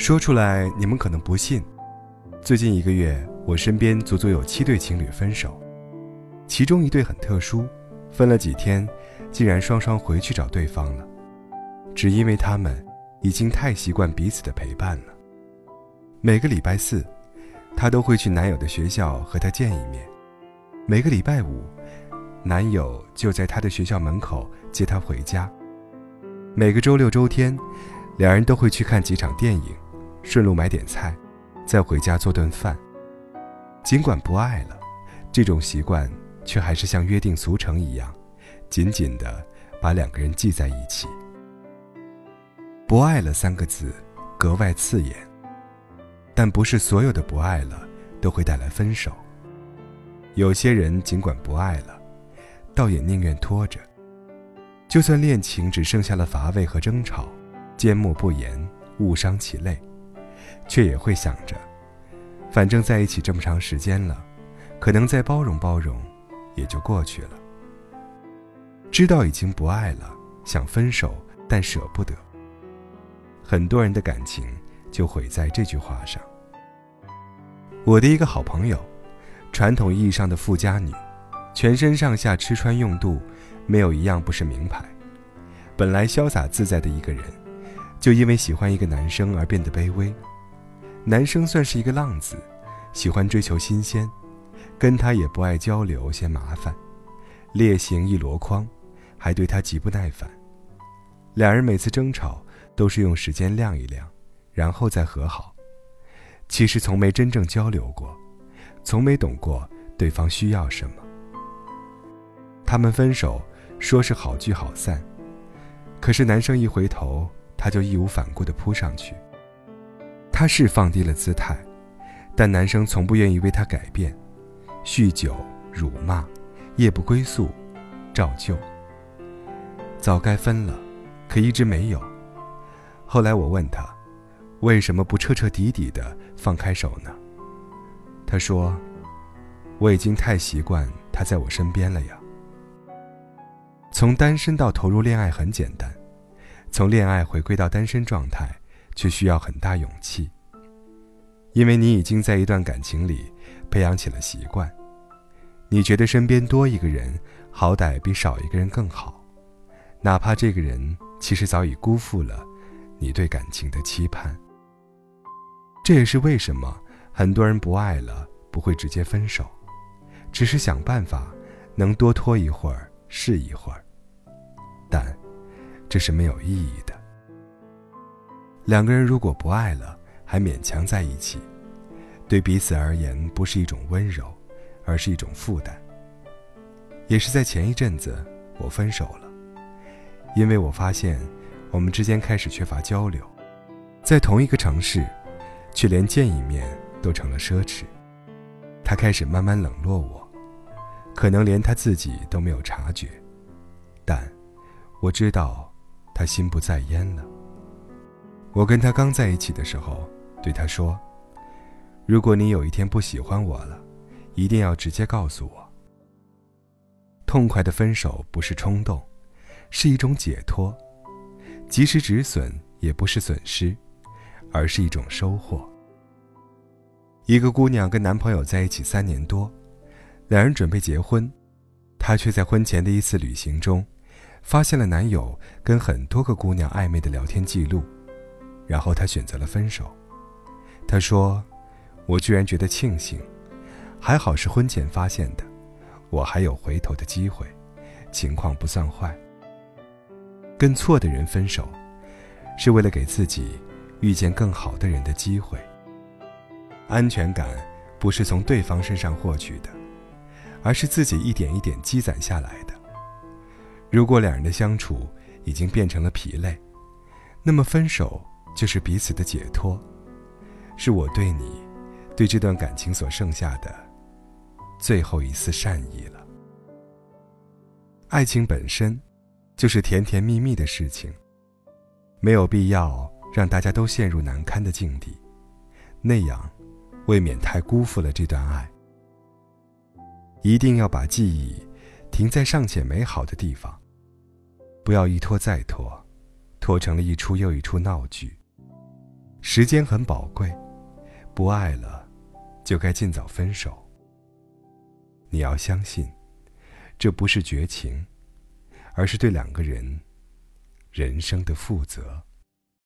说出来你们可能不信，最近一个月，我身边足足有七对情侣分手，其中一对很特殊，分了几天，竟然双双回去找对方了，只因为他们已经太习惯彼此的陪伴了。每个礼拜四，她都会去男友的学校和他见一面；每个礼拜五，男友就在她的学校门口接她回家；每个周六周天，两人都会去看几场电影。顺路买点菜，再回家做顿饭。尽管不爱了，这种习惯却还是像约定俗成一样，紧紧的把两个人系在一起。不爱了三个字，格外刺眼。但不是所有的不爱了都会带来分手。有些人尽管不爱了，倒也宁愿拖着，就算恋情只剩下了乏味和争吵，缄默不言，误伤其类。却也会想着，反正在一起这么长时间了，可能再包容包容，也就过去了。知道已经不爱了，想分手，但舍不得。很多人的感情就毁在这句话上。我的一个好朋友，传统意义上的富家女，全身上下吃穿用度，没有一样不是名牌。本来潇洒自在的一个人，就因为喜欢一个男生而变得卑微。男生算是一个浪子，喜欢追求新鲜，跟他也不爱交流，嫌麻烦，烈行一箩筐，还对他极不耐烦。两人每次争吵都是用时间晾一晾，然后再和好。其实从没真正交流过，从没懂过对方需要什么。他们分手说是好聚好散，可是男生一回头，他就义无反顾地扑上去。他是放低了姿态，但男生从不愿意为他改变，酗酒、辱骂、夜不归宿，照旧。早该分了，可一直没有。后来我问他，为什么不彻彻底底的放开手呢？他说：“我已经太习惯他在我身边了呀。从单身到投入恋爱很简单，从恋爱回归到单身状态。”却需要很大勇气，因为你已经在一段感情里培养起了习惯，你觉得身边多一个人，好歹比少一个人更好，哪怕这个人其实早已辜负了你对感情的期盼。这也是为什么很多人不爱了不会直接分手，只是想办法能多拖一会儿是一会儿，但这是没有意义的。两个人如果不爱了，还勉强在一起，对彼此而言不是一种温柔，而是一种负担。也是在前一阵子，我分手了，因为我发现我们之间开始缺乏交流，在同一个城市，却连见一面都成了奢侈。他开始慢慢冷落我，可能连他自己都没有察觉，但我知道他心不在焉了。我跟他刚在一起的时候，对他说：“如果你有一天不喜欢我了，一定要直接告诉我。”痛快的分手不是冲动，是一种解脱；及时止损也不是损失，而是一种收获。一个姑娘跟男朋友在一起三年多，两人准备结婚，她却在婚前的一次旅行中，发现了男友跟很多个姑娘暧昧的聊天记录。然后他选择了分手。他说：“我居然觉得庆幸，还好是婚前发现的，我还有回头的机会，情况不算坏。跟错的人分手，是为了给自己遇见更好的人的机会。安全感不是从对方身上获取的，而是自己一点一点积攒下来的。如果两人的相处已经变成了疲累，那么分手。”就是彼此的解脱，是我对你，对这段感情所剩下的最后一丝善意了。爱情本身，就是甜甜蜜蜜的事情，没有必要让大家都陷入难堪的境地，那样，未免太辜负了这段爱。一定要把记忆停在尚且美好的地方，不要一拖再拖，拖成了一出又一出闹剧。时间很宝贵，不爱了，就该尽早分手。你要相信，这不是绝情，而是对两个人人生的负责。